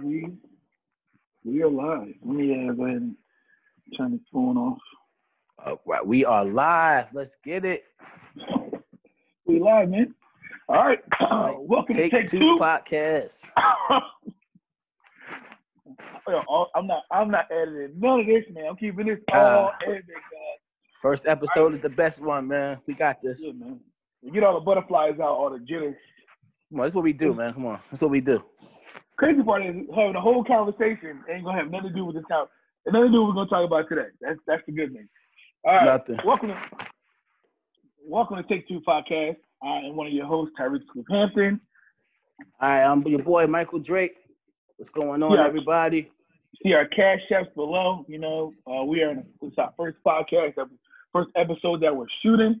we we are live. Let me uh, go ahead and turn the phone off. All right, we are live. Let's get it. We live, man. All right. Right. welcome Take, to Take two, Two. podcast. I'm not. I'm not editing none of this, man. I'm keeping this Ah. all edited, guys. First episode is the best one, man. We got this. Yeah, man. We get all the butterflies out, all the jitters. Come on, that's what we do, man. Come on, that's what we do. Crazy part is having a whole conversation ain't gonna have nothing to do with this count. Nothing to do with what we're gonna talk about today. That's that's the good thing. All right. Nothing. Welcome to Welcome to Take Two Podcast. I am one of your hosts, Tyreek Scoop Hampton. All right, I'm your boy Michael Drake. What's going on, Yeah. everybody? See our cash chefs below. You know, uh, we are in it's our first podcast, our first episode that we're shooting.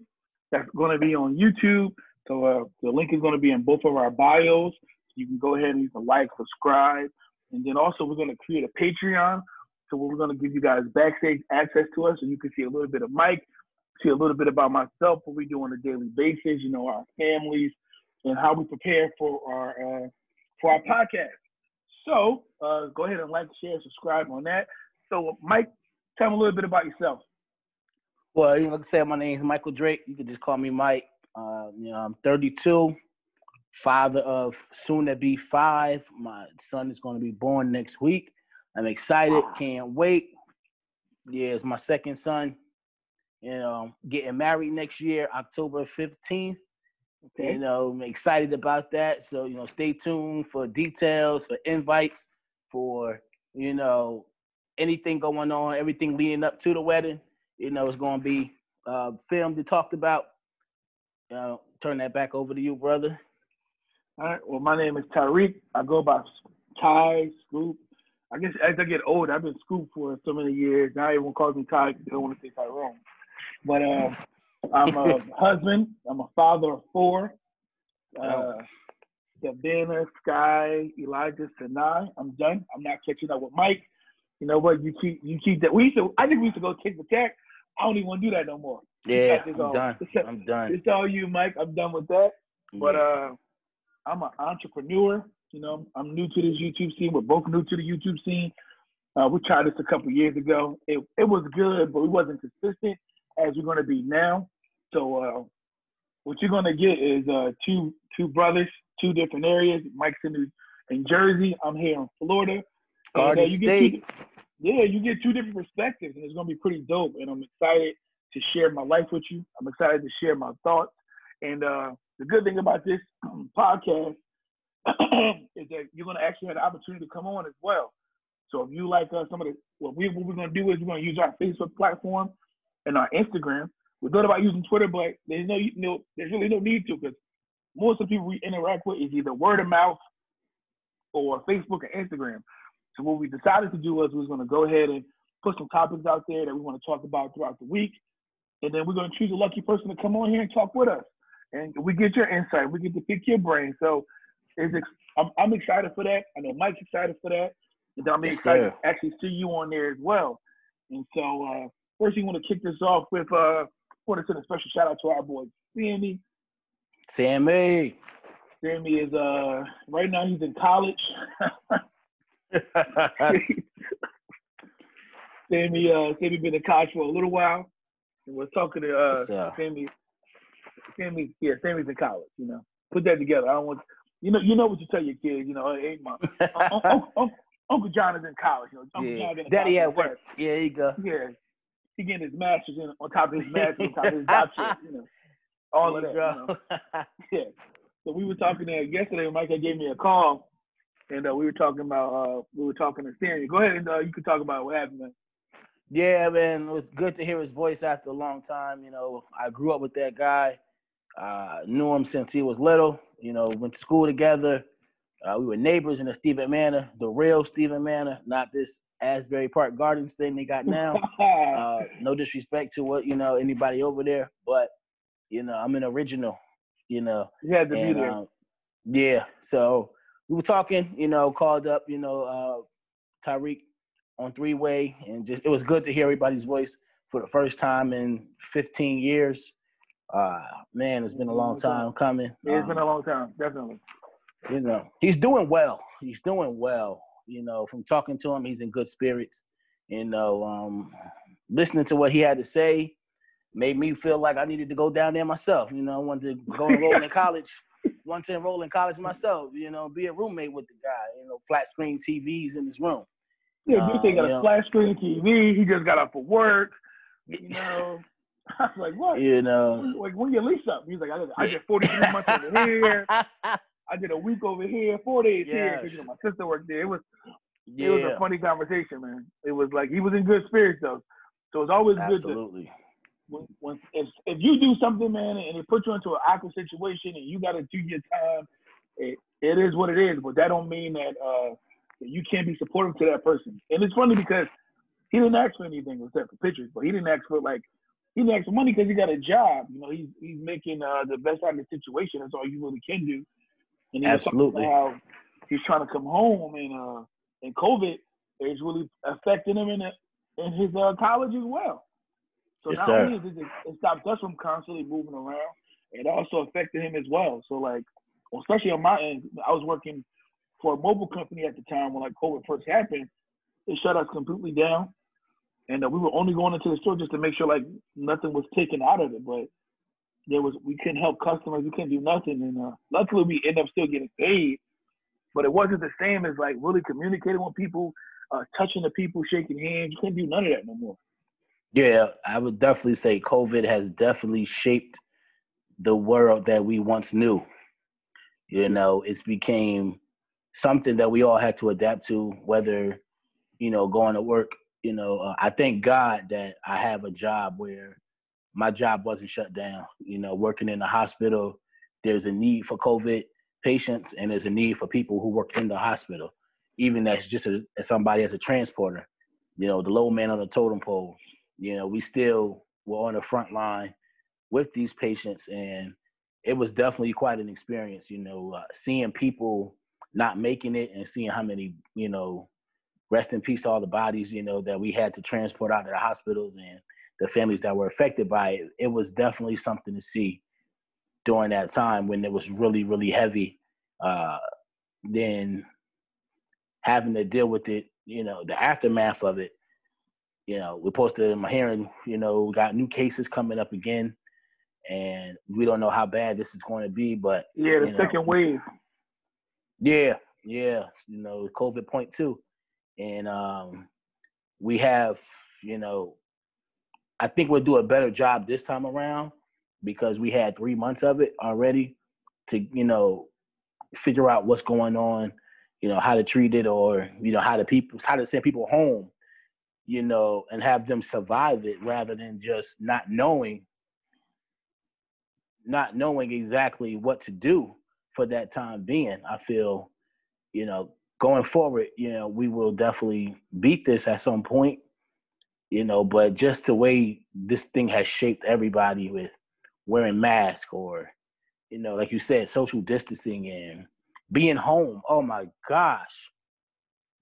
That's going to be on YouTube. So uh, the link is going to be in both of our bios. You can go ahead and you can like, subscribe, and then also we're to create a Patreon. So we're to give you guys backstage access to us, so you can see a little bit of Mike, see a little bit about myself, what we do on a daily basis. You know, our families, and how we prepare for our uh, for our podcast. So uh, go ahead and like, share, subscribe on that. So Mike, tell me a little bit about yourself. Well, like I said, my name is Michael Drake. You can just call me Mike. Uh, you know, I'm 32, father of soon to be five. My son is going to be born next week. I'm excited. Can't wait. Yeah, it's my second son. You know, getting married next year, October 15th. Okay. You know, I'm excited about that. So, you know, stay tuned for details, for invites, for, you know, anything going on, everything leading up to the wedding. You know, it's going to be uh, filmed and talked about. You know, turn that back over to you, brother. All right. Well, my name is Tyreek. I go by Ty Scoop. I guess as I get older, I've been Scoop for so many years. Now everyone calls me Ty. They don't want to say Tyrone. But uh, I'm a husband. I'm a father of four. Uh, Savannah, Sky, Elijah, Sanai. I'm done. I'm not catching up with Mike. You know what? You keep you keep that. We used to. I think we used to go tick the tack. I don't even want to do that no more. Yeah, I'm all- done. it's- I'm done. It's all you, Mike. I'm done with that. But Yeah. uh, I'm an entrepreneur. You know, I'm new to this YouTube scene. We're both new to the YouTube scene. Uh, we tried this a couple years ago. It it was good, but we wasn't consistent as we're going to be now. So uh, what you're going to get is uh, two two brothers, two different areas. Mike's in, New- in Jersey. I'm here in Florida. Uh, Garden get two- State. yeah, you get two different perspectives, and it's gonna be pretty dope. And I'm excited to share my life with you. I'm excited to share my thoughts. And uh, the good thing about this podcast is that you're gonna actually have the opportunity to come on as well. So if you like uh, some of the what we what we're gonna do is we're gonna use our Facebook platform and our Instagram. We thought about using Twitter, but there's no, no there's really no need to because most of the people we interact with is either word of mouth or Facebook or Instagram. So what we decided to do was we was going to go ahead and put some topics out there that we want to talk about throughout the week, and then we're going to choose a lucky person to come on here and talk with us, and we get your insight, we get to pick your brain. So it's ex- I'm, I'm excited for that. I know Mike's excited for that, and I'm Yes, excited sir. to actually see you on there as well. And so uh, first, we want to kick this off with uh, want to send a special shout out to our boy Sammy. Sammy. Sammy is uh right now he's in college. Sammy, uh, Sammy been in college for a little while, and we're talking to uh, Yes, Sammy. Yeah, Sammy's in college. You know, put that together. I don't want you know, you know what you tell your kids. You know, hey, my Uncle, Uncle, Uncle John is in college. You know, Uncle yeah. John in Daddy at work. Yeah, you go. Yeah, he getting his master's in on top of his master's, on top of his doctorate. You know, all of that. you know? Yeah. So we were talking there yesterday. Michael gave me a call, and uh, we were talking about uh, we were talking to Sammy. Go ahead and uh, you can talk about what happened. Man. Yeah, man, it was good to hear his voice after a long time. You know, I grew up with that guy. Uh, knew him since he was little. You know, went to school together. Uh, we were neighbors in the Stephen Manor, the real Stephen Manor, not this Asbury Park Gardens thing they got now. uh, no disrespect to what you know anybody over there, but you know I'm an original. You know, you had to be there. um, yeah, so we were talking. You know, called up. You know, uh, Tyreek on three way, and just it was good to hear everybody's voice for the first time in 15 years. Uh, man, it's been a long time coming. It's been Um, a long time, definitely. you know, he's doing well. He's doing well. You know, from talking to him, he's in good spirits. You know, um, listening to what he had to say made me feel like I needed to go down there myself. You know, I wanted to go enroll in college. Wanted to enroll in college myself. You know, be a roommate with the guy. You know, flat screen TVs in his room. Yeah, you think got a flat screen TV. He just got up for work. You know. I was like, what? You know, like when your lease up? He's like, I did, I did 43 months over here. I did a week over here, four days yes. here. Cause, you know, my sister worked there. It was, yeah. it was a funny conversation, man. It was like he was in good spirits though, so it's always Absolutely. good to. When, when if, if you do something, man, and it puts you into an awkward situation, and you got to do your time, it, it is what it is. But that don't mean that uh, you can't be supportive to that person. And it's funny because he didn't ask for anything except for pictures, but he didn't ask for like he makes money because he got a job. You know, he's he's making uh, the best out of the situation. That's all you really can do. And Absolutely. How he's trying to come home, and uh, and COVID is really affecting him in a, in his uh, college as well. So yes, not sir. only is it, it stopped us from constantly moving around, it also affected him as well. So like, especially on my end, I was working for a mobile company at the time when like COVID first happened. It shut us completely down and uh, we were only going into the store just to make sure like nothing was taken out of it. But there was we couldn't help customers, we couldn't do nothing, and uh, luckily we ended up still getting paid. But it wasn't the same as like really communicating with people, uh, touching the people, shaking hands. You couldn't do none of that no more. Yeah, I would definitely say COVID has definitely shaped the world that we once knew. You know, it's became something that we all had to adapt to, whether you know going to work you know, uh, I thank God that I have a job where my job wasn't shut down. You know, working in the hospital, there's a need for COVID patients and there's a need for people who work in the hospital, even as just a, as somebody as a transporter. You know, the low man on the totem pole. You know, we still were on the front line with these patients, and it was definitely quite an experience. You know, uh, seeing people not making it and seeing how many you know rest in peace to all the bodies, you know, that we had to transport out to the hospitals and the families that were affected by it. It was definitely something to see during that time when it was really, really heavy. Uh, then having to deal with it, you know, the aftermath of it. You know, we posted in my hearing, you know, we got new cases coming up again, and we don't know how bad this is going to be. But yeah, the second know, wave. Yeah, yeah, you know, COVID point two and um, we have, you know, I think we'll do a better job this time around because we had three months of it already to, you know, figure out what's going on, you know, how to treat it or, you know, how to people how to send people home, you know, and have them survive it rather than just not knowing not knowing exactly what to do for that time being. I feel, you know, going forward, you know, we will definitely beat this at some point, you know, but just the way this thing has shaped everybody with wearing masks or, you know, like you said, social distancing and being home. Oh my gosh.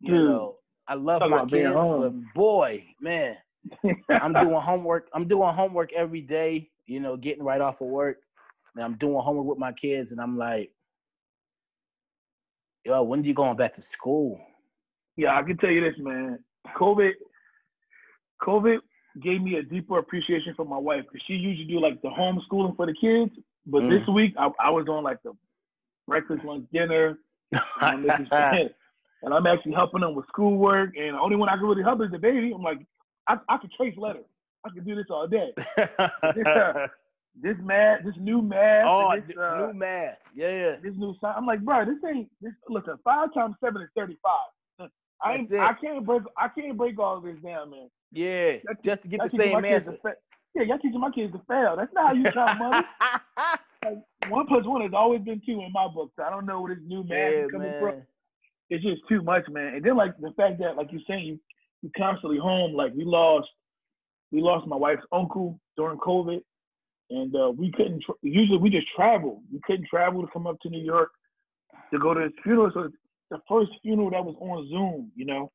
You Dude, know, I love my kids, but boy, man, I'm doing homework. I'm doing homework every day, you know, getting right off of work. And I'm doing homework with my kids, and I'm like, yo, when are you going back to school? Yeah, I can tell you this, man. COVID, COVID gave me a deeper appreciation for my wife because she usually do like the homeschooling for the kids, but mm. this week I, I, was on like the breakfast, lunch, dinner, and, and I'm actually helping them with schoolwork. And the only one I can really help is the baby. I'm like, I, I can trace letters. I can do this all day. this math, this new math. Oh, this, uh, new math. Yeah. This new sign. I'm like, bro, this ain't this. Listen, five times seven is thirty-five. I I can't break. I can't break all this down, man. Yeah, just to get the same answer. Fa- yeah, y'all teaching my kids to fail. That's not how you count money. like, one plus one has always been two in my book. So I don't know where this new math yeah, is coming man. from. It's just too much, man. And then like the fact that, like you're saying, you you constantly home. Like we lost, we lost my wife's uncle during COVID and uh, we couldn't. Tra- usually, we just travel. We couldn't travel to come up to New York to go to his funeral. So the first funeral that was on Zoom, you know,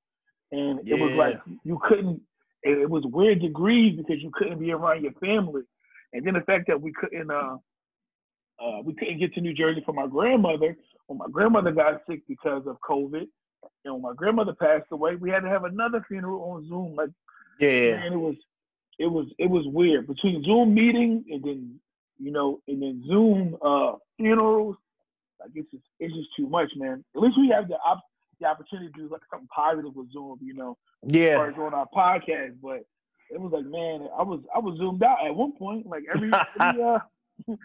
and yeah. it was like you couldn't. It, it was weird degrees because you couldn't be around your family, and then the fact that we couldn't. Uh, uh, we couldn't get to New Jersey for my grandmother. When my grandmother got sick because of COVID, you know, my grandmother passed away. We had to have another funeral on Zoom. Like, Yeah. and it was, it was, it was weird between Zoom meeting and then, you know, and then Zoom uh funerals. Like it's just, it's just too much, man. At least we have the op- the opportunity to do like something positive with Zoom, you know, Yeah. as on our podcast. But it was like, man, I was, I was zoomed out at one point. Like every, every uh,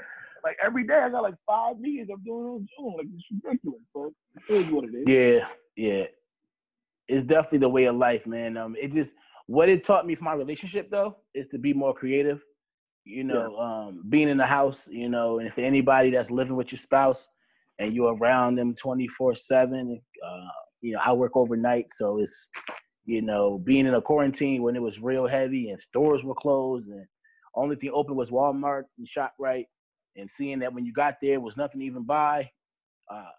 like every day, I got like five meetings I'm doing on Zoom. Like it's ridiculous, but it is what it is. Yeah. Yeah. It's definitely the way of life, man. Um, it just what it taught me for my relationship though is to be more creative. You know, um, being in the house, you know, and if anybody that's living with your spouse and you're around them 24 seven, uh, you know, I work overnight, so it's, you know, being in a quarantine when it was real heavy and stores were closed and only thing open was Walmart and ShopRite and seeing that when you got there was nothing to even buy, uh,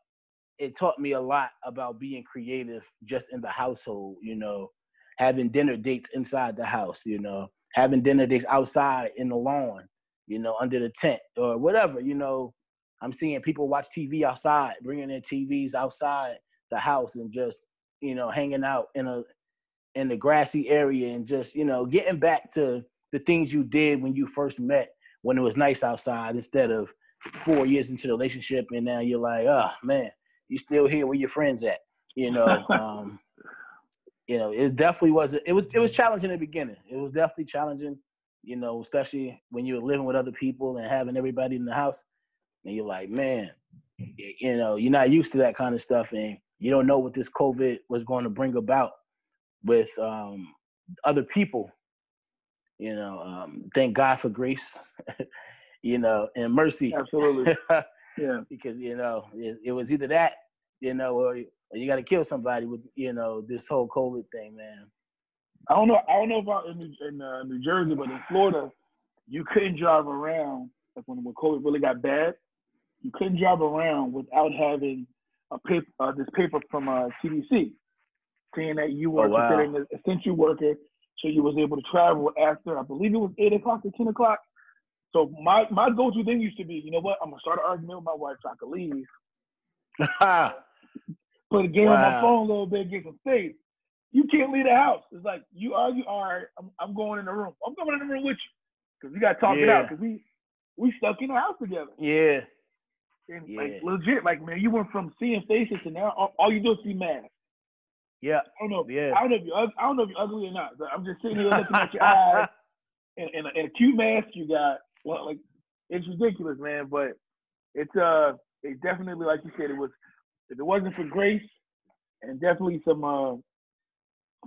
it taught me a lot about being creative just in the household, you know, having dinner dates inside the house, you know, having dinner dates outside in the lawn, you know, under the tent or whatever, you know. I'm seeing people watch TV outside, bringing their TVs outside the house and just, you know, hanging out in a in the grassy area and just, you know, getting back to the things you did when you first met when it was nice outside instead of four years into the relationship and now you're like, oh man, you still here where your friends at you know um you know it definitely was it was it was challenging in the beginning it was definitely challenging you know especially when you're living with other people and having everybody in the house and you're like man you know you're not used to that kind of stuff and you don't know what this covid was going to bring about with um other people you know um thank god for grace you know and mercy Absolutely. Yeah. because you know it, it was either that you know or, or you got to kill somebody with you know this whole covid thing man I don't know. I don't know about in New, in uh, New Jersey, but in Florida, you couldn't drive around like when when COVID really got bad. You couldn't drive around without having a paper, uh, this paper from uh, CDC, saying that you were Oh, wow. considered an essential worker, so you was able to travel after. I believe it was eight o'clock or ten o'clock. So my my go-to thing used to be, you know what? I'm gonna start an argument with my wife so I can leave. Play a game on my phone a little bit, get some space. You can't leave the house. It's like you argue. All right, I'm, I'm going in the room. I'm going in the room with you because we got to talk it out because we we stuck in the house together. yeah And Yeah. like legit, like man, you went from seeing faces to now all, all you do is see masks. yeah I don't know. Yeah. I don't know if you're I don't know if you're ugly or not. But I'm just sitting here looking at your eyes and, and, a, and a cute mask you got. Well, like it's ridiculous, man. But it's uh, it definitely like you said, it was. If it wasn't for grace and definitely some uh,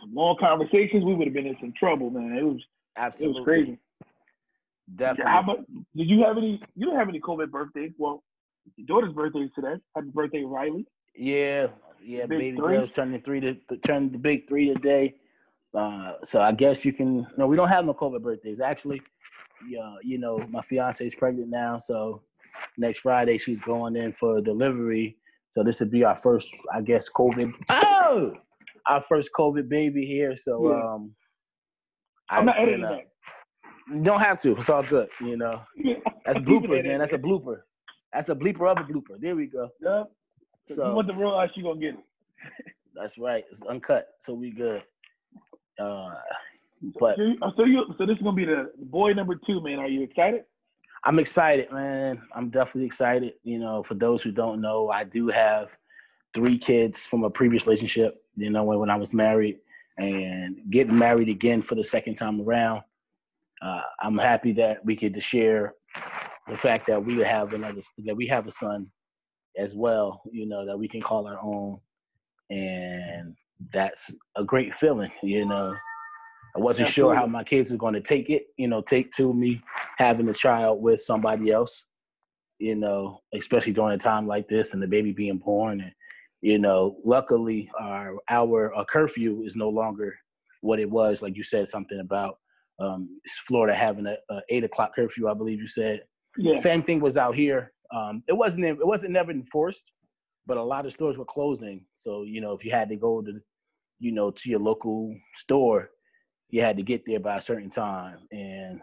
some long conversations, we would have been in some trouble, man. It was absolutely it was crazy. definitely How about? Did you have any? You don't have any COVID birthdays? Well, your daughter's birthday is today. Happy birthday, Riley. yeah yeah Big baby three? girl's turning three to, to turn the big three today uh so i guess you can no we don't have no covid birthdays actually yeah you know my fiance is pregnant now so next friday she's going in for delivery so this would be our first i guess covid oh our first covid baby here so Yeah. um I'm not can, editing that. you don't have to it's all good you know that's a I'm keeping blooper man that's a blooper that's a bleeper of a blooper there we go Yep. So, So- you want the real us, you gonna get it. That's right. It's uncut, so we good. Uh, but So you, so you, so this is gonna be the boy number two, man. Are you excited? I'm excited, man. I'm definitely excited. You know, for those who don't know, I do have three kids from a previous relationship. You know, when, when I was married, and getting married again for the second time around. Uh, I'm happy that we could to share the fact that we have another that we have a son as well. You know, that we can call our own, and that's a great feeling. You know, I wasn't sure how my kids were going to take it. You know, take to me having a child with somebody else. You know, especially during a time like this and the baby being born. And you know, luckily our our uh, curfew is no longer what it was. Like you said something about um, Florida having a, a eight o'clock curfew. I believe you said. Yeah. Same thing was out here. Um, it wasn't it wasn't never enforced, but a lot of stores were closing. So you know, if you had to go to, you know, to your local store, you had to get there by a certain time, and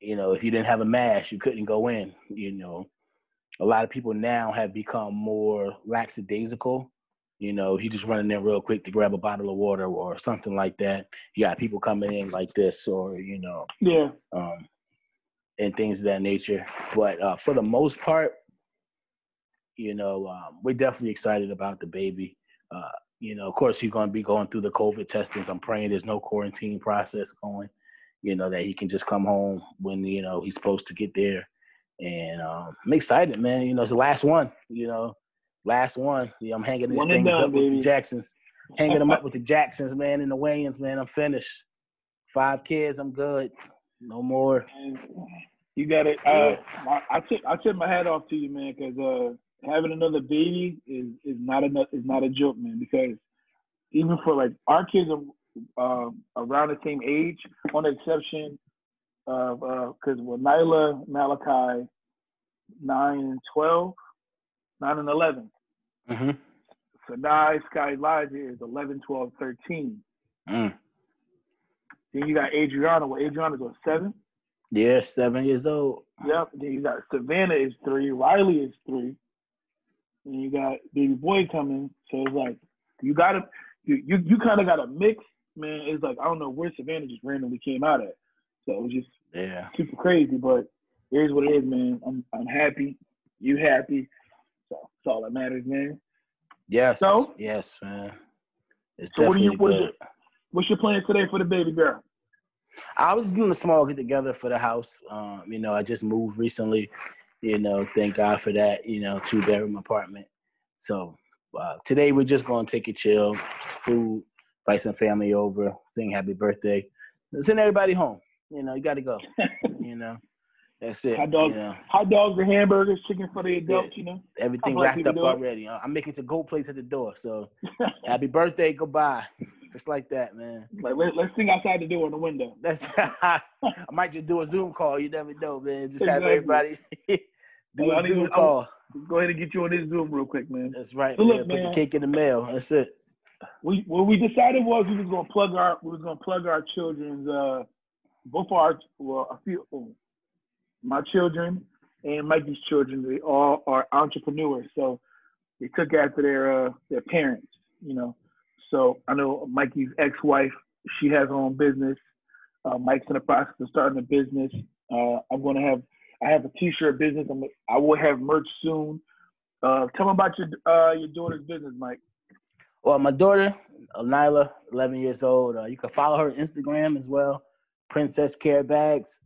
you know, if you didn't have a mask, you couldn't go in. You know, a lot of people now have become more lackadaisical You know, he just running in real quick to grab a bottle of water or something like that. You got people coming in like this, or you know, Yeah. um, and things of that nature. But uh, for the most part, you know, um, we're definitely excited about the baby. Uh, you know, of course, he's going to be going through the COVID testings. I'm praying there's no quarantine process going. You know that he can just come home when you know he's supposed to get there, and um, I'm excited, man. You know, it's the last one. You know, last one. Yeah, I'm hanging these One things done, up with the Jacksons, hanging them up with the Jacksons, man, and the Wayans, man. I'm finished. Five kids, I'm good. No more. You got it. Uh, I, I tip I tip my hat off to you, man, because uh, having another baby is is not enough is not a joke, man. Because even for like our kids are um, around the same age, on the exception of because with Nyla, Malachi, nine and 12, 9 and eleven. Mm-hmm. Sanai, Sky Elijah is 11, 12, 13. Mm. Then you got Adriana. Well, Adriana's what seven. Yeah, seven years old. Yep. Then you got Savannah is three. Riley is three. And you got baby boy coming. So it's like you gotta you you, you kind of got a mix, man. It's like I don't know where Savannah just randomly came out at. So it was just Yeah. super crazy, but here's what it is, man. I'm I'm happy. You happy. So that's all that matters, man. Yes. So? yes, man. It's So what you- what is good. What's your plan today for the baby girl? I was doing a small get together for the house. Um, you know, I just moved recently. You know, thank God for that. You know, two bedroom apartment. So uh, today we're just gonna take it chill, food, invite some family over, sing happy birthday, send everybody home. You know, you got to go. You know, that's it. Hot dog. You know, Hot dogs and hamburgers, chicken for the adults, you know. everything wrapped up already. I'm making to go place at the door. So happy birthday, goodbye, just like that, man. Like let, let's sing outside the door in the window. That's I might just do a Zoom call. You never know, man. Just have everybody do Well, need to- call. Go ahead and get you on this Zoom real quick, man. That's right, So man. look, Put the cake in the mail. That's it. We what we decided was we was gonna plug our we was gonna plug our children's uh both our well a few oh, my children and Mikey's children they all are entrepreneurs so they took after their uh their parents you know so I know Mikey's ex-wife she has her own business uh, Mike's in the process of starting a business uh I'm gonna have I have a t-shirt business I'm I will have merch soon uh tell me about your uh your daughter's business Mike Well, my daughter, Nyla, 11 years old. Uh, you can follow her Instagram as well, Princess Care Bags.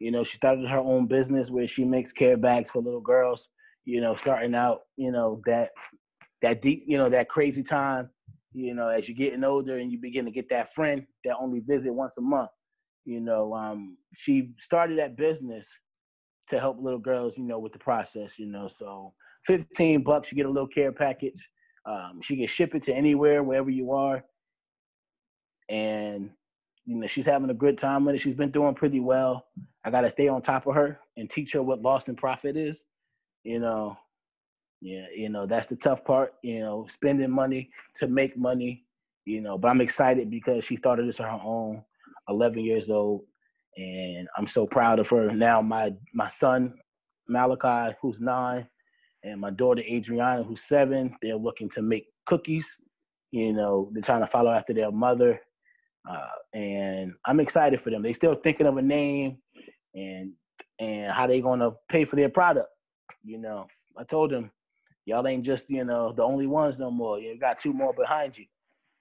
You know, she started her own business where she makes care bags for little girls. You know, starting out, you know that that deep, you know, that crazy time. You know, as you're getting older and you begin to get that friend that only visit once a month. You know, um, she started that business to help little girls. You know, with the process. You know, so 15 bucks, you get a little care package. Um, she can ship it to anywhere, wherever you are. And you know, she's having a good time with it. She's been doing pretty well. I gotta stay on top of her and teach her what loss and profit is. You know, yeah, you know, that's the tough part, you know, spending money to make money, you know, but I'm excited because she started this on her own, 11 years old. And I'm so proud of her. Now my my son, Malachi, who's nine, and my daughter Adriana, who's seven, they're looking to make cookies. You know, they're trying to follow after their mother, uh, and I'm excited for them. They still thinking of a name and and how they gonna pay for their product. You know, I told them, y'all ain't just you know the only ones no more. You got two more behind you,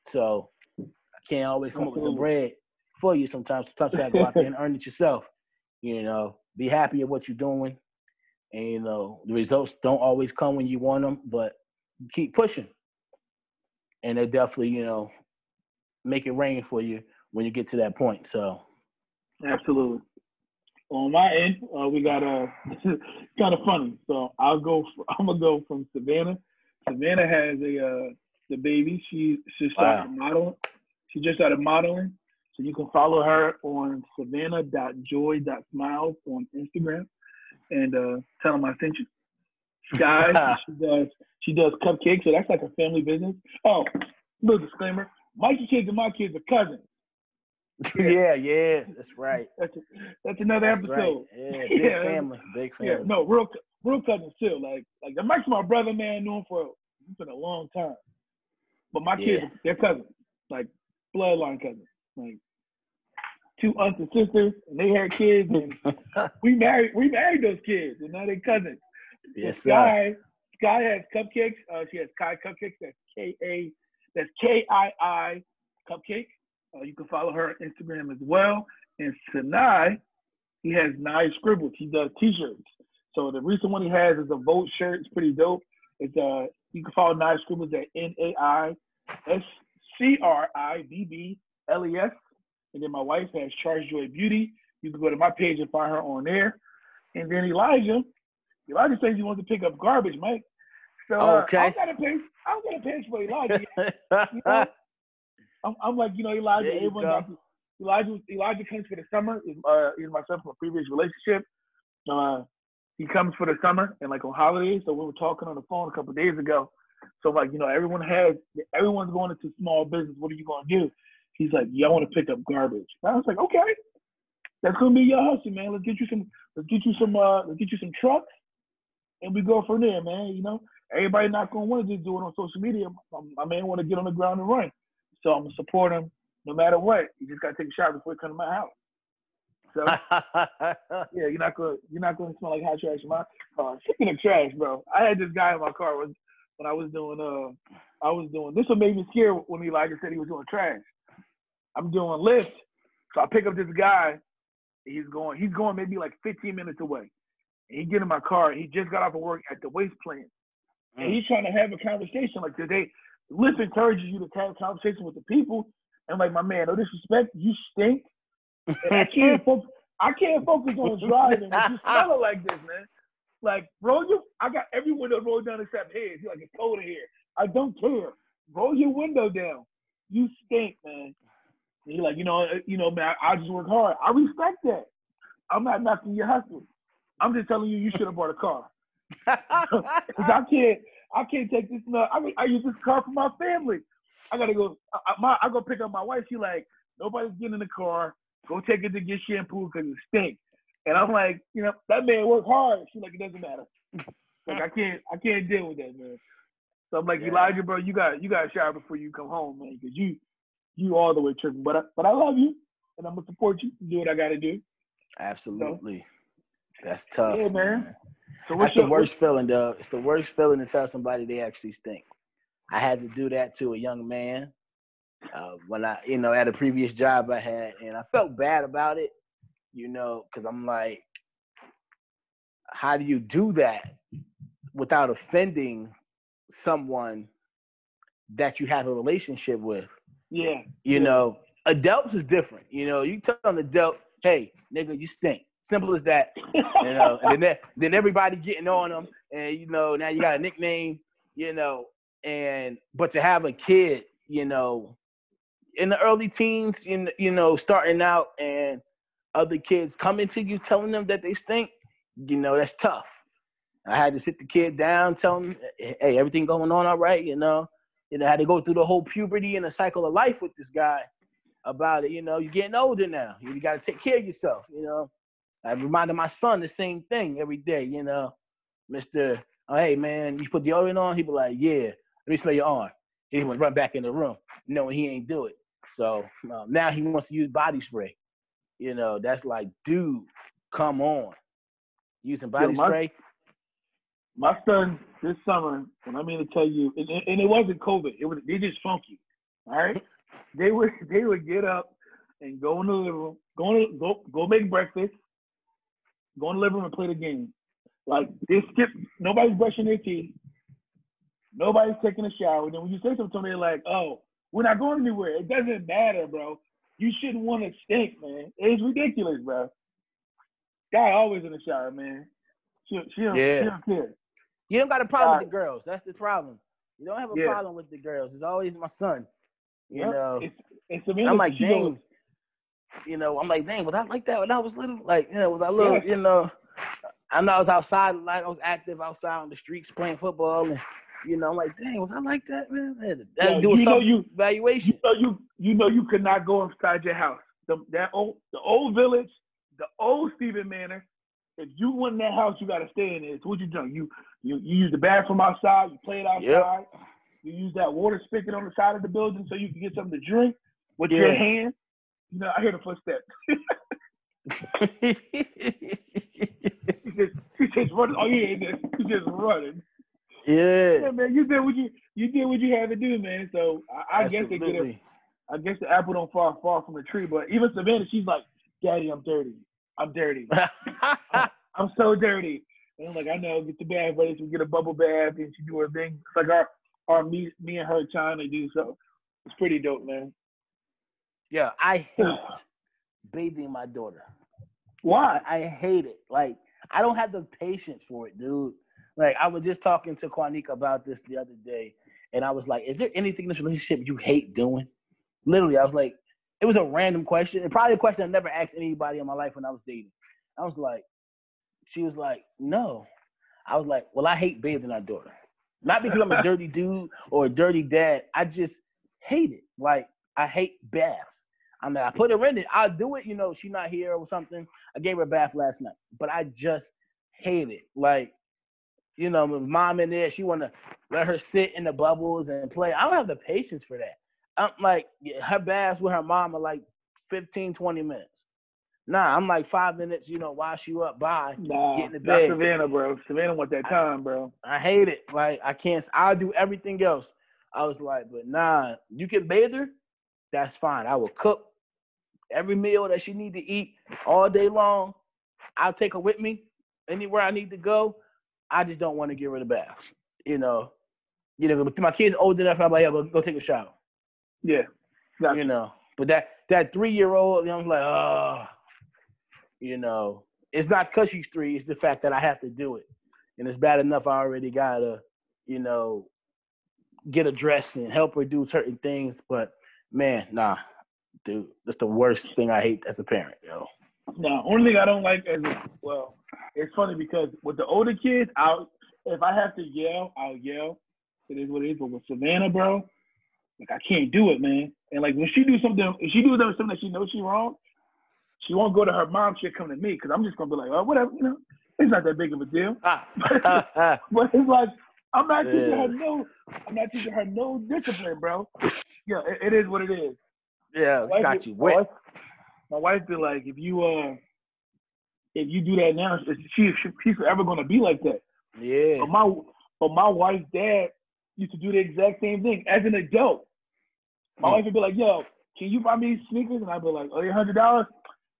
so I can't always come up with the bread for you. Sometimes, sometimes you gotta go out there and earn it yourself. You know, be happy at what you're doing and you know the results don't always come when you want them but keep pushing and they definitely you know make it rain for you when you get to that point so Absolutely. On my end, uh, we got a uh, kind of funny. So I'll go. For, I'm gonna go from Savannah. Savannah has a uh, the baby. She she started modeling. She just started modeling. So you can follow her on savannah.joy.smiles on Instagram and uh, tell them I sent you. Guys, she does she does cupcakes. So that's like a family business. Oh, little disclaimer: Mikey kids and my kids are cousins. yeah yeah that's right That's that's another that's episode. right yeah big Yeah. family big Yeah, no, real real cousins too. Like like Mike's my brother, man. Knew him for for a long time. But my kids, Yeah. they're cousins, like bloodline cousins, like two aunts and sisters, and they had kids, and we married we married those kids, and now they're cousins. yes, So sir. Sky, Sky has cupcakes. Uh, she has Kai cupcakes. That's K A. That's K I I cupcake. Uh, you can follow her on Instagram as well. And Sinai, he has Nai Scribbles. He does T-shirts. So the recent one he has is a Vote shirt. It's pretty dope. It's uh, you can follow Nai Scribbles at N A I S C R I B B L E S. And then my wife has Charles Joy Beauty. You can go to my page and find her on there. And then Elijah, Elijah says he wants to pick up garbage, Mike. So uh, Okay. I got a page. I got a page for Elijah. You know, I'm, I'm like, you know, Elijah. Everyone go. got to, Elijah. Elijah comes for the summer. Is uh, is my son from a previous relationship. Uh, he comes for the summer and like on holidays. So we were talking on the phone a couple days ago. So like, you know, everyone has, everyone's going into small business. What are you going to do? He's like, yeah, I want to pick up garbage. And I was like, okay, that's gonna be your hustle, man. Let's get you some, let's get you some, uh, let's get you some trucks, and we go from there, man. You know, everybody not gonna want to just do it on social media. My, man want to get on the ground and run. So I'm gonna support him no matter what. You just gotta take a shower before you come to my house. So yeah, you're not gonna you're not gonna smell like hot trash in my car. Speaking of trash, bro, I had this guy in my car was when I was doing uh I was doing this what made me scared when Elijah said he was doing trash. I'm doing Lyft, so I pick up this guy. He's going he's going maybe like 15 minutes away. And he get in my car. He just got off of work at the waste plant, and mm. he's trying to have a conversation like today. Lyft encourages you to have a conversation with the people. And like my man, no disrespect, you stink. And I can't focus. I can't focus on driving if you smell it like this, man. Like, roll your. I got every window rolled down except his. He's like, it's cold in here. I don't care. Roll your window down. You stink, man. He like, you know, uh, you know, man. I, I just work hard. I respect that. I'm not knocking your hustle. I'm just telling you, you should have bought a car. Cause I can't, I can't take this. No, I mean, I use this car for my family. I gotta go. I, I, my, I go pick up my wife. She like, nobody's getting in the car. Go take it to get shampoo because it stinks. And I'm like, you know, that man worked hard. She like, it doesn't matter. Like I can't, I can't deal with that, man. So I'm like, Yeah. Elijah, bro, you got, you got to shower before you come home, man, because you, you all the way tripping. But, I, but I love you, and I'm gonna support you. Do what I gotta do. Absolutely. That's tough. Yeah, man. man. So That's what's the worst feeling, though. It's the worst feeling to tell somebody they actually stink. I had to do that to a young man uh, when I, you know, at a previous job I had, and I felt bad about it, you know, because I'm like, how do you do that without offending someone that you have a relationship with? Yeah. You Yeah. know, adults is different. You know, you tell an adult, hey, nigga, you stink. Simple as that. You know, and then then everybody getting on them, and you know, now you got a nickname, you know, and but to have a kid, you know, in the early teens, you you know, starting out and other kids coming to you telling them that they stink, you know, that's tough. I had to sit the kid down, tell him, hey, everything going on all right, you know. You know, I had to go through the whole puberty and the cycle of life with this guy about it. You know, you're getting older now. You got to take care of yourself. You know, I reminded my son the same thing every day. You know, Mister, oh, hey man, you put the deodorant on. He be like, yeah. Let me smell your arm. He would run back in the room, knowing he ain't do it. So um, now he wants to use body spray. You know, that's like, dude, come on, using body my- spray. my son this summer, and I mean to tell you, and, and it wasn't COVID. It was they just funky. All right, they would they would get up and go in the living room, go in, go go make breakfast, go in the living room and play the game. Like they skip. Nobody's brushing their teeth. Nobody's taking a shower. And then when you say something to them, they're like, "Oh, we're not going anywhere." It doesn't matter, bro. You shouldn't want to stink, man. It's ridiculous, bro. Guy always in the shower, man. She, she, don't, Yeah. she don't care. You don't got a problem with the girls. That's the problem. You don't have a Yeah. problem with the girls. It's always my son. You Yep. know, it's, it's I'm like, dang. You know, I'm like, dang, was I like that when I was little? Like, you know, was I little? Yeah. You know, I know I was outside, like I was active outside on the streets playing football, and you know, I'm like, dang, was I like that, man? I had to- I had to Yeah, do a you know you- evaluation. you know you you know you could not go inside your house. The that old the old village, the old Stephen Manor. If you went in that house, you got to stay in it. So what you done? You you you use the bathroom outside. You play it outside. You use that water spigot on the side of the building so you can get something to drink with Yeah. your hand. You know, I hear the footsteps. He just, he just running. Oh yeah, he just, he just running. yeah. Yeah, man, you did what you you did what you had to do, man. So I, I guess they get it. I guess the apple don't fall far from the tree. But even Savannah, she's like, "Daddy, I'm dirty. I'm dirty. I'm so dirty." And I'm like, "I know. Get the bath ready. So we get a bubble bath, and she do her thing. It's like our our me me and her time to do so. It's pretty dope, man. yeah, I hate bathing my daughter. Why? I hate it. Like I don't have the patience for it, dude. Like I was just talking to Quanika about this the other day, and I was like, "Is there anything in this relationship you hate doing?" Literally, I was like, it was a random question, and probably a question I never asked anybody in my life when I was dating. I was like, she was like, "No." I was like, "Well, I hate bathing our daughter, not because I'm a dirty dude or a dirty dad. I just hate it. Like I hate baths. I mean, I put her in it. I'll do it. You know, she's not here or something. I gave her a bath last night, but I just hate it. Like, you know, mom in there, she want to let her sit in the bubbles and play. I don't have the patience for that. I'm like, her baths with her mom are like 15, 20 minutes. Nah, I'm like five minutes, you know, wash you up, bye. Nah, Get in the not bed. Savannah, bro. Savannah want that time, bro. I hate it. Like, I can't, I'll do everything else. I was like, but nah, you can bathe her, that's fine. I will cook every meal that she need to eat all day long. I'll take her with me anywhere I need to go. I just don't want to give her the baths. You know, you know, my kids old enough. I'm like, yeah, go, go take a shower. Yeah, Gotcha. You know, but that that three year old, you know, I'm like, oh, you know, it's not because she's three. It's the fact that I have to do it, and it's bad enough I already gotta, you know, get a dress and help her do certain things. But man, nah, dude, that's the worst thing I hate as a parent, yo. No, only thing I don't like is well, it's funny because with the older kids, I'll if I have to yell, I'll yell. It is what it is. But with Savannah, bro, like I can't do it, man. And like when she do something, if she do something that she knows she wrong, she won't go to her mom. She'll come to me because I'm just gonna be like, oh, whatever, you know, it's not that big of a deal. Ah. But it's like I'm not teaching Yeah. her no, I'm not teaching her no discipline, bro. Yeah, it, it is what it is. yeah, My got you my wet. wife- My wife be like, if you uh, if you do that now, she, she she's forever gonna be like that. Yeah, But my but my wife's dad used to do the exact same thing as an adult. My Hmm. wife would be like, "Yo, can you buy me sneakers?" And I'd be like, "Oh, eight hundred dollars?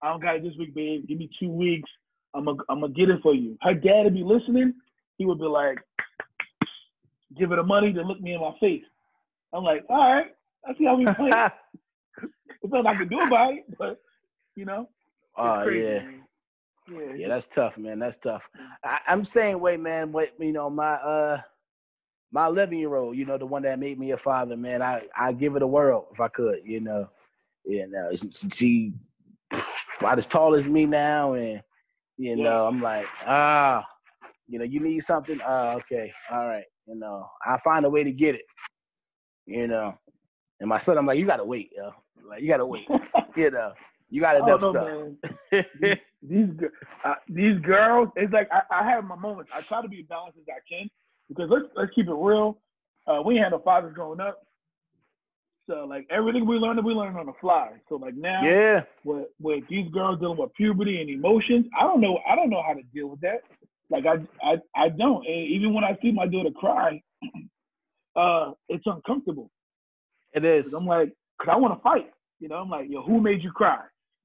I don't got it this week, babe. Give me two weeks. I'm gonna I'm gonna get it for you." Her dad would be listening. He would be like, "Give her the money to look me in my face." I'm like, "All right, I see how we play. There's nothing I can do about it, but you know, oh crazy, yeah. man. Yeah, Yeah, that's tough, man. That's tough. I, I'm saying, wait, man. What you know, my uh, my 11 year old, you know, the one that made me a father, man. I I give it a whirl if I could, you know. You know, she, she about as tall as me now, and you know, I'm like, ah, you know, you need something. Ah, okay, all right. You know, I find a way to get it. You know, and my son, I'm like, you gotta wait, yo. Like, you gotta wait. You know, you got enough don't know, stuff. man. these uh, these girls, it's like I, I have my moments. I try to be as balanced as I can because let's let's keep it real. Uh, we had no fathers growing up, so like everything we learned, we learned on the fly. So like now, yeah. with with these girls dealing with puberty and emotions, I don't know. I don't know how to deal with that. Like I I I don't. And even when I see my daughter cry, uh, it's uncomfortable. It is. I'm like, cause I want to fight. You know, I'm like, yo, who made you cry?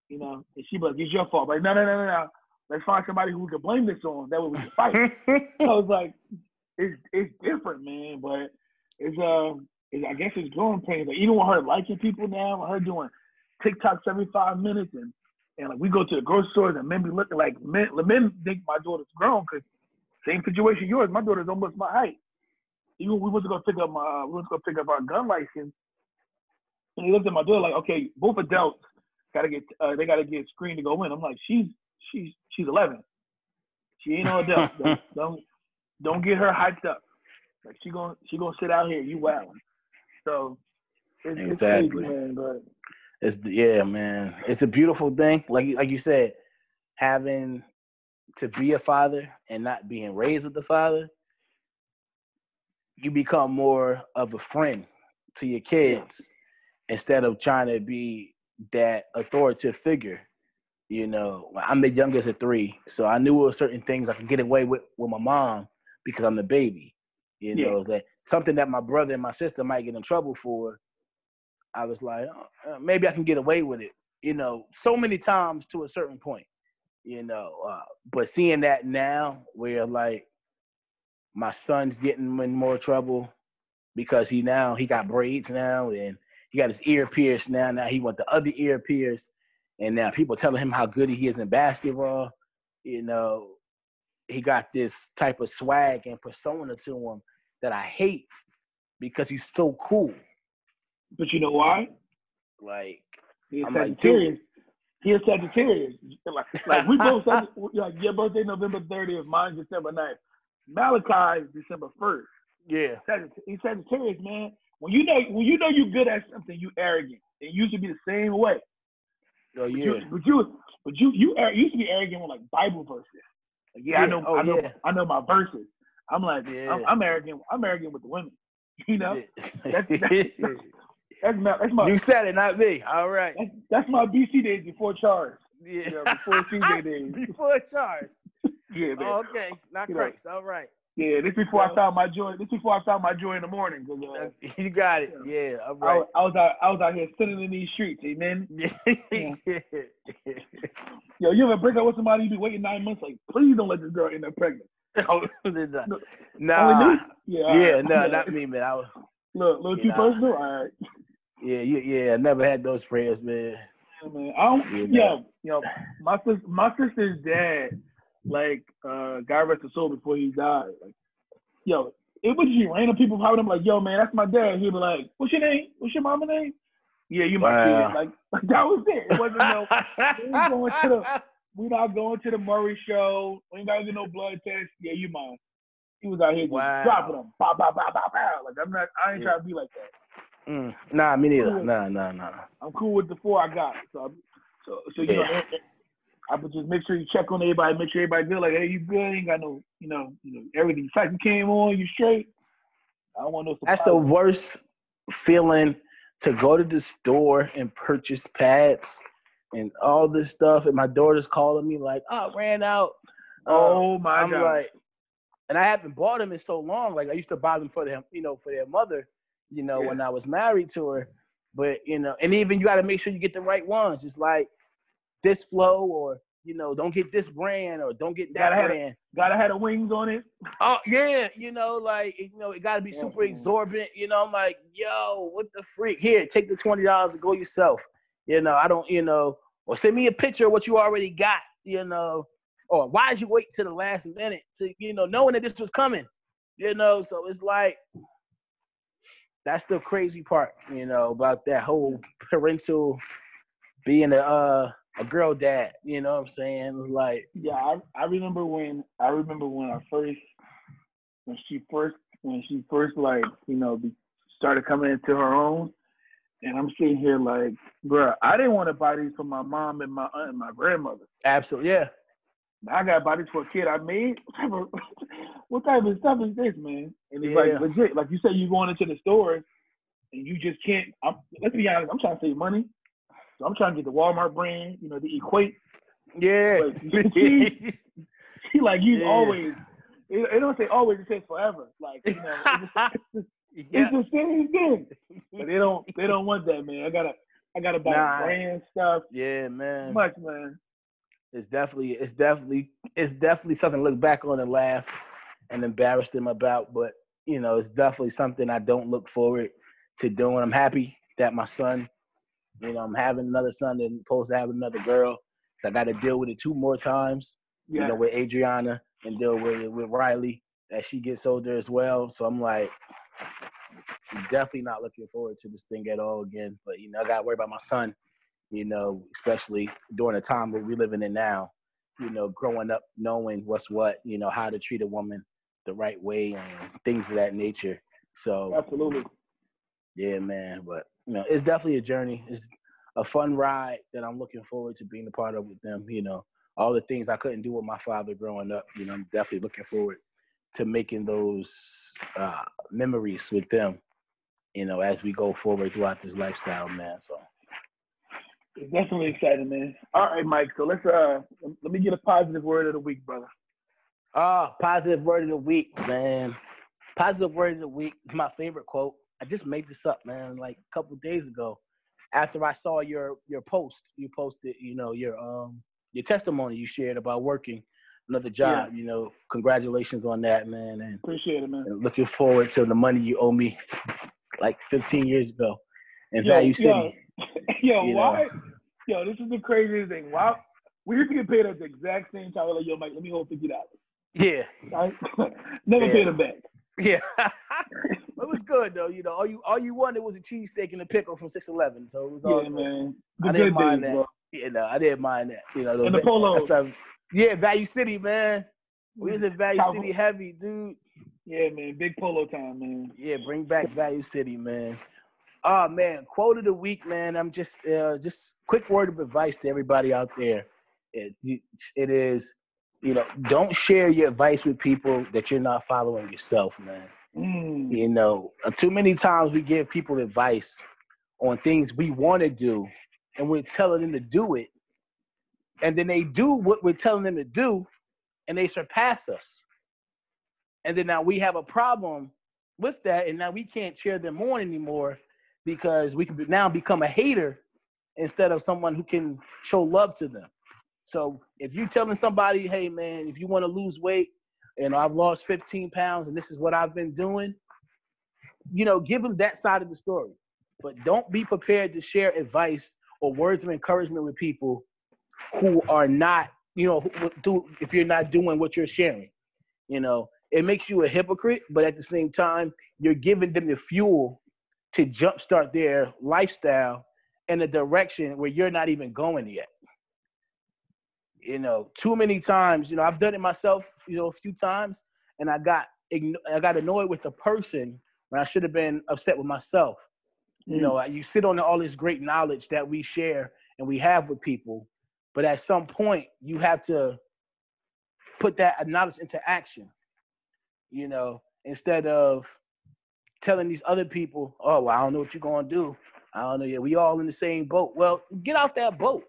You know, and she be like, it's your fault. Like, no, no, no, no, no. Let's find somebody who we can blame this on. That way we can fight. I was like, it's it's different, man. But it's um, it's, I guess it's growing pains. Like even with her liking people now, with her doing TikToks every five minutes, and and like we go to the grocery stores and men be looking like men. The men think my daughter's grown because same situation yours. My daughter's almost my height. Even we went to go pick up my we went to go pick up our gun license, and he looked at my daughter like, okay, both adults gotta get uh, they gotta get screened to go in. I'm like, she's she's she's 11. She ain't no adult. don't, don't don't get her hyped up. Like she gonna she gonna sit out here. You wilding. So it's, Exactly. it's crazy, man. But It's yeah, man. It's a beautiful thing. Like like you said, having to be a father and not being raised with the father. you become more of a friend to your kids yeah. instead of trying to be that authoritative figure. You know, I'm the youngest of three, so I knew there were certain things I could get away with with my mom because I'm the baby. You know, yeah. that something that my brother and my sister might get in trouble for. I was like, oh, maybe I can get away with it. You know, so many times to a certain point. You know, uh, but seeing that now, where like my son's getting in more trouble because he now he got braids now and he got his ear pierced now. Now he want the other ear pierced, and now people telling him how good he is in basketball. You know, he got this type of swag and persona to him that I hate because he's so cool. But you know why? Like he's Sagittarius. He is Sagittarius. Like, like we both like your birthday November 30th, mine December 9th. Malachi is December 1st. Yeah. He's Sagittarius, man. When you know when you know you're good at something, you arrogant. It used to be the same way. Oh yeah. But you but you but you, you, you used to be arrogant with like Bible verses. Yeah, yeah, I know oh, I know yeah. I know my verses. I'm like yeah. I'm, I'm, arrogant. I'm arrogant with the women. You know, that's, that's, that's, my, that's my. You said it, not me. All right. That's, that's my BC days before Charles. Yeah, you know, before CJ days. before Charles. yeah, man. Oh, okay, not Christ. All right. Yeah, this before I found my joy. This before I found my joy in the morning. Uh, you got it. Yeah, all right. I, I, was out. I was out here sitting in these streets. Amen. yeah. yeah. Yo, you ever break up with somebody? You be waiting nine months. Like, please don't let this girl end up pregnant. Oh, nah. Yeah, yeah, right. no, not me, man. I was look, little too know, personal. All right. Yeah, yeah, yeah. I never had those prayers, man. Yeah, man. I don't. Know. Yo, yo, my sister, my sister's dad like uh God rest his soul before he died. Like, yo, it was just random people popping up like, yo, man, that's my dad. He'd be like, What's your name? What's your mama name? Yeah, you might wow. Like, like that was it. It wasn't no we going to the we not going to the Maury show. We ain't gotta get no blood test. Yeah, you mind. He was out here wow. just dropping them. Bow, bow, bow, bow, bow. Like I'm not I ain't yeah. trying to be like that. Mm. Nah, me neither. Cool nah, nah, nah. I'm cool with the four I got. So so so you yeah. know I would just make sure you check on everybody, make sure everybody good. Like, hey, you good? Ain't got no, you know, you know, everything. Second came on, you straight. I don't want no. That's the worst feeling to go to the store and purchase pads and all this stuff, and my daughter's calling me like, "Oh, ran out." Um, oh my I'm god! Like, and I haven't bought them in so long. Like I used to buy them for them, you know, for their mother, you know, yeah. when I was married to her. But you know, and even you got to make sure you get the right ones. It's like this flow or you know, don't get this brand or don't get that gotta brand. Have, gotta have the wings on it. Oh yeah, you know, like you know, it gotta be super yeah. exorbitant. You know, I'm like, yo, what the freak? Here, take the twenty dollars and go yourself. You know, I don't, you know, or send me a picture of what you already got. You know, or why did you wait to the last minute to, you know, knowing that this was coming? You know, so it's like that's the crazy part, you know, about that whole parental being a uh a girl dad. You know what I'm saying? Like yeah, I, I remember when I remember when I first when she first when she first like you know started coming into her own, and I'm sitting here like, bro, I didn't want to buy these for my mom and my aunt and my grandmother. Absolutely, yeah. I got to buy these for a kid I made. What type of what type of stuff is this, man? And it's yeah. like legit, like you said, you going into the store and you just can't. I'm, let's be honest, I'm trying to save money. So I'm trying to get the Walmart brand, you know, the Equate. Yeah. she, she like you yeah. always. It, it, don't say always. It says forever. Like you know, it's, it's yeah. the same thing. But they don't. They don't want that, man. I gotta. I gotta buy nah. brand stuff. Yeah, man. much, man. It's definitely. It's definitely. It's definitely something to look back on and laugh and embarrass them about. But you know, it's definitely something I don't look forward to doing. I'm happy that my son you know, I'm having another son and supposed to have another girl. So I got to deal with it two more times. Yeah. You know, with Adriana and deal with with Riley as she gets older as well. So I'm like, definitely not looking forward to this thing at all again. But you know, I got to worry about my son. You know, especially during the time where we're living in now. You know, growing up knowing what's what. You know, how to treat a woman the right way and things of that nature. So absolutely. Yeah, man. But you know, it's definitely a journey. It's a fun ride that I'm looking forward to being a part of with them. You know, all the things I couldn't do with my father growing up. You know, I'm definitely looking forward to making those uh, memories with them, you know, as we go forward throughout this lifestyle, man. So it's definitely exciting, man. All right, Mike. So let's uh let me get a positive word of the week, brother. Ah, oh, positive word of the week, man. Positive word of the week is my favorite quote. I just made this up, man, like a couple days ago. After I saw your your post, you posted, you know, your um your testimony you shared about working another job. Yeah. You know, congratulations on that, man. And appreciate it, man. looking forward to the money you owe me, like 15 years ago, in yo, Value City. Yo, yo why? Know. Yo, this is the craziest thing. Why? We used to get paid at the exact same time. We're like, yo, Mike, let me hold fifty dollars. Yeah. Never yeah. paid him back. Yeah. It was good though. You know, all you all you wanted was a cheesesteak and a pickle from 611. So it was all yeah, good. man. The I didn't mind days, that. Bro. Yeah, no, I didn't mind that. You know, and the polo. Yeah, Value City, man. We was in Value City heavy, dude. Yeah, man. Big polo time, man. Yeah, bring back Value City, man. Oh man, quote of the week, man. I'm just uh, just quick word of advice to everybody out there. It it is, you know, don't share your advice with people that you're not following yourself, man. Mm. You know, uh, too many times we give people advice on things we want to do, and we're telling them to do it, and then they do what we're telling them to do and they surpass us. And then now we have a problem with that and now we can't cheer them on anymore because we can now become a hater instead of someone who can show love to them. So if you're telling somebody hey man if you want to lose weight and i've lost 15 pounds and this is what i've been doing you know give them that side of the story but don't be prepared to share advice or words of encouragement with people who are not, you know, do if you're not doing what you're sharing. You know, it makes you a hypocrite, but at the same time, you're giving them the fuel to jumpstart their lifestyle in a direction where you're not even going yet. You know, too many times, you know, I've done it myself, you know, a few times, and I got I got annoyed with the person when I should have been upset with myself. You mm. know, you sit on all this great knowledge that we share and we have with people, but at some point, you have to put that knowledge into action. You know, instead of telling these other people, "Oh, well, I don't know what you're gonna do. I don't know. Yeah, we all in the same boat." Well, get off that boat.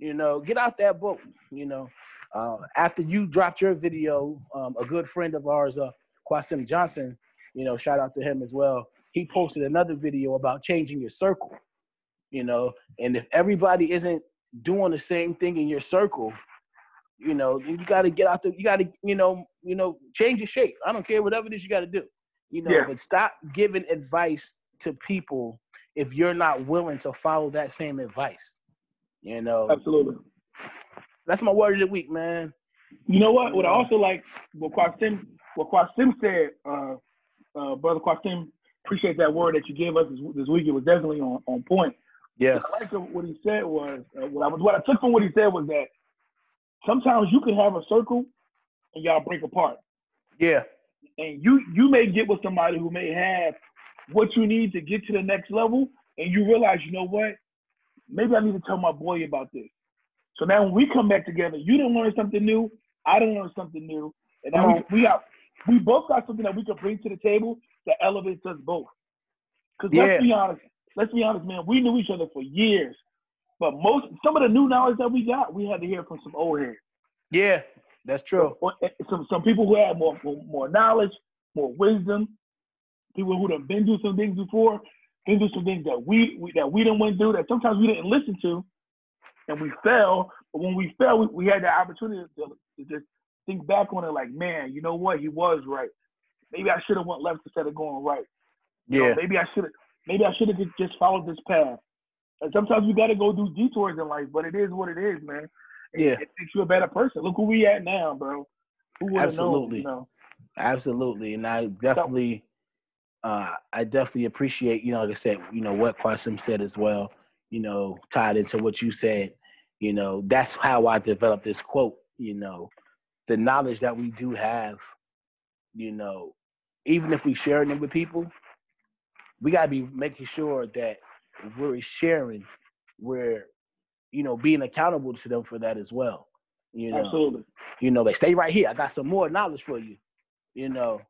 You know, get out that boat. You know, uh, after you dropped your video, um, a good friend of ours, uh, Quasim Johnson, you know, shout out to him as well. He posted another video about changing your circle. You know, and if everybody isn't doing the same thing in your circle, you know, you got to get out there. You got to, you know, you know, change your shape. I don't care whatever it is you got to do, you know. Yeah. But stop giving advice to people if you're not willing to follow that same advice. You know, absolutely. That's my word of the week, man. You know what? What I also like what Quasim what Quasim said, uh, uh, brother Quasim, appreciate that word that you gave us this, this week. It was definitely on, on point. Yes. What I liked what he said was uh, what I was what I took from what he said was that sometimes you can have a circle and y'all break apart. Yeah. And you you may get with somebody who may have what you need to get to the next level, and you realize, you know what? Maybe I need to tell my boy about this. So now when we come back together, you didn't learn something new, I didn't learn something new, and now we, we got we both got something that we can bring to the table that elevates us both. Because yeah. let's be honest, let's be honest, man, we knew each other for years. But most some of the new knowledge that we got, we had to hear from some old heads. Yeah, that's true. Eh, some some people who had more, more, more knowledge, more wisdom, people who have been through some things before, been through some things that we, we that we didn't went through that sometimes we didn't listen to, and we fell. But when we fell, we, we had the opportunity to, to just think back on it, like, man, you know what? He was right. Maybe I should have went left instead of going right. You yeah. Know, maybe I should have maybe I should have just followed this path. And sometimes we got to go do detours in life, but it is what it is, man. yeah, it makes you a better person. Look who we at now, bro. Who Absolutely. Known, you know? Absolutely, and I definitely, uh, I definitely appreciate, you know, like I said, you know, what Quasim said as well. You know, tied into what you said. You know, that's how I developed this quote. You know, the knowledge that we do have. You know, even if we share it with people, we got to be making sure that we're sharing, we're, you know, being accountable to them for that as well. You know, Absolutely. You know, they stay right here. I got some more knowledge for you. you know,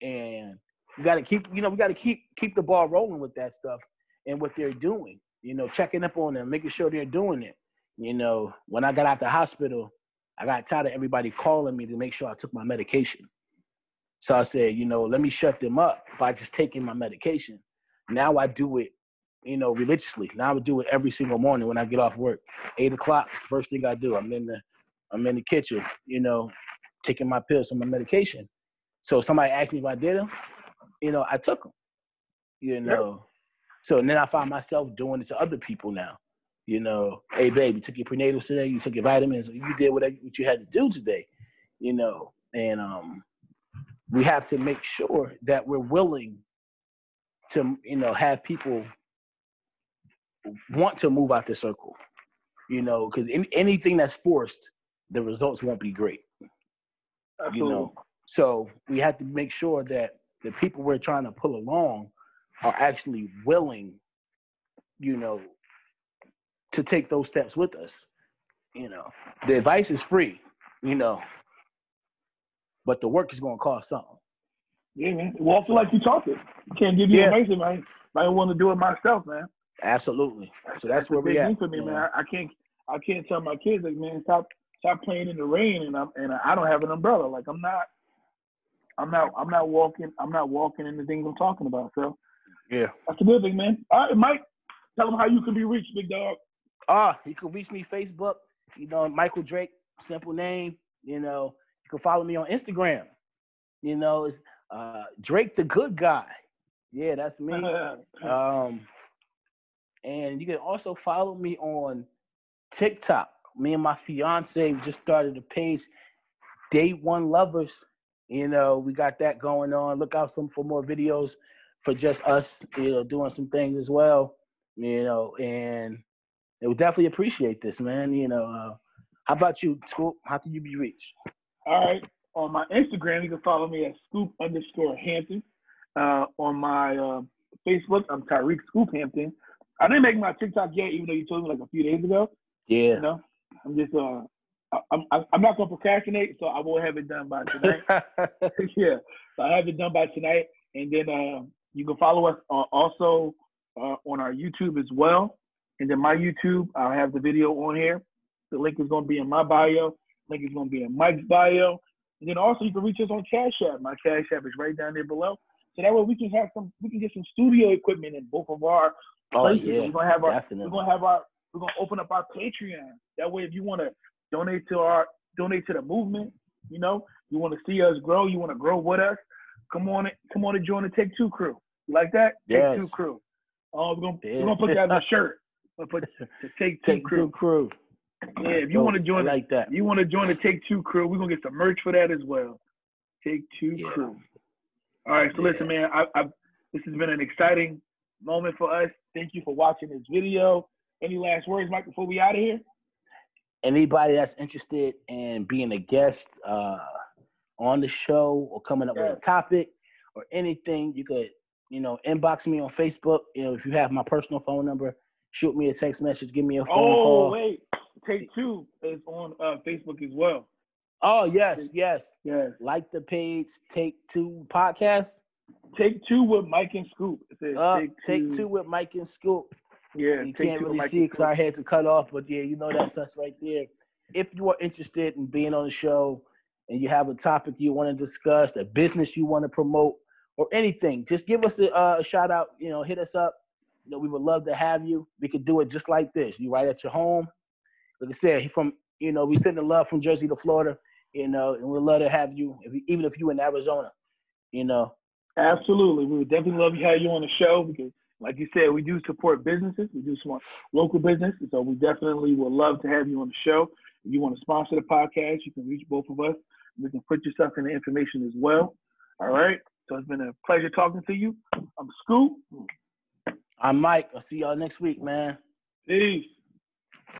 and we got to keep, you know, we got to keep keep the ball rolling with that stuff and what they're doing. You know, checking up on them, making sure they're doing it. You know, when I got out the hospital, I got tired of everybody calling me to make sure I took my medication. So I said, you know, let me shut them up by just taking my medication. Now I do it, you know, religiously. Now I would do it every single morning when I get off work. Eight o'clock first thing I do. I'm in the I'm in the kitchen, you know, taking my pills and my medication. So somebody asked me if I did them, you know, I took them. You know. Yep. So then I found myself doing it to other people now. You know, hey babe, you took your prenatals today, you took your vitamins, you did whatever what you had to do today, you know. And um we have to make sure that we're willing to, you know, have people want to move out the circle. You know, because in, anything that's forced, the results won't be great. Absolutely. You know, so we have to make sure that the people we're trying to pull along are actually willing, you know, to take those steps with us. You know, the advice is free, you know, but the work is going to cost something. Yeah, man. Well, I feel like you talk it. You can't give you yeah. advice, man. I want to do it myself, man. Absolutely. So that's, that's where we at. for me, yeah. man. I, I, can't, I can't tell my kids like, man, stop, stop playing in the rain, and I'm, and I don't have an umbrella. Like I'm not, I'm not, I'm not walking, I'm not walking in the things I'm talking about. So yeah, that's a good thing, man. All right, Mike, tell them how you can be reached, big dog. Ah, you can reach me Facebook. You know, Michael Drake, simple name. You know, you can follow me on Instagram. You know, it's uh, Drake the Good Guy. Yeah, that's me. um, and you can also follow me on TikTok. Me and my fiance just started a page, Day One Lovers. You know, we got that going on. Look out some for more videos for just us, you know, doing some things as well. You know, and they would definitely appreciate this, man. You know, uh, how about you, Scoop? How can you be reached? All right. On my Instagram, you can follow me at Scoop underscore Hampton. Uh, on my uh, Facebook, I'm Tyreek Scoop Hampton. I didn't make my TikTok yet, even though you told me like a few days ago. Yeah. You know, I'm just uh, I'm I'm not gonna procrastinate, so I will have it done by tonight. yeah, so I have it done by tonight, and then uh, you can follow us uh, also uh, on our YouTube as well. And then my YouTube, I'll have the video on here. The link is going to be in my bio. Link is going to be in Mike's bio. And then also you can reach us on Cash App. My Cash App is right down there below. So that way we can have some, we can get some studio equipment in both of our oh, places. Yeah, we're gonna have our, definitely. we're gonna have our, we're gonna open up our Patreon. That way, if you want to donate to our, donate to the movement, you know, you want to see us grow, you want to grow with us, come on, it. come on and join the Take Two crew. You like that? Yes. Take Two crew. Oh, we're gonna, yeah. we're gonna put that on a shirt. But put the Take Two Take crew. Two crew. Yeah, if you want to join, I like that. You want to join the Take Two crew? We're gonna get some merch for that as well. Take Two yeah. crew. All right, so yeah. listen, man. I, I, this has been an exciting moment for us. Thank you for watching this video. Any last words, Mike, before we out of here? Anybody that's interested in being a guest uh, on the show or coming up yeah. with a topic or anything, you could, you know, inbox me on Facebook. You know, if you have my personal phone number, shoot me a text message, give me a phone oh, call. Oh wait, Take Two is on uh, Facebook as well. Oh yes, yes, yes. Like the page Take Two podcast. Take Two with Mike and Scoop. Uh, take, two. take Two with Mike and Scoop. Yeah, you can't really see because our heads are cut off, but yeah, you know that's us right there. If you are interested in being on the show and you have a topic you want to discuss, a business you want to promote, or anything, just give us a, uh, a shout out. You know, hit us up you know, we would love to have you. We could do it just like this. You right at your home. Like I said, he from you know, we send the love from Jersey to Florida, you know, and we'd love to have you, if you, even if you're in Arizona, you know. Absolutely, we would definitely love to have you on the show because, like you said, we do support businesses. We do support local business, so we definitely would love to have you on the show. If you want to sponsor the podcast, you can reach both of us. We can put yourself in the information as well. All right. So it's been a pleasure talking to you. I'm Scoop. I'm Mike. I'll see y'all next week, man. Peace.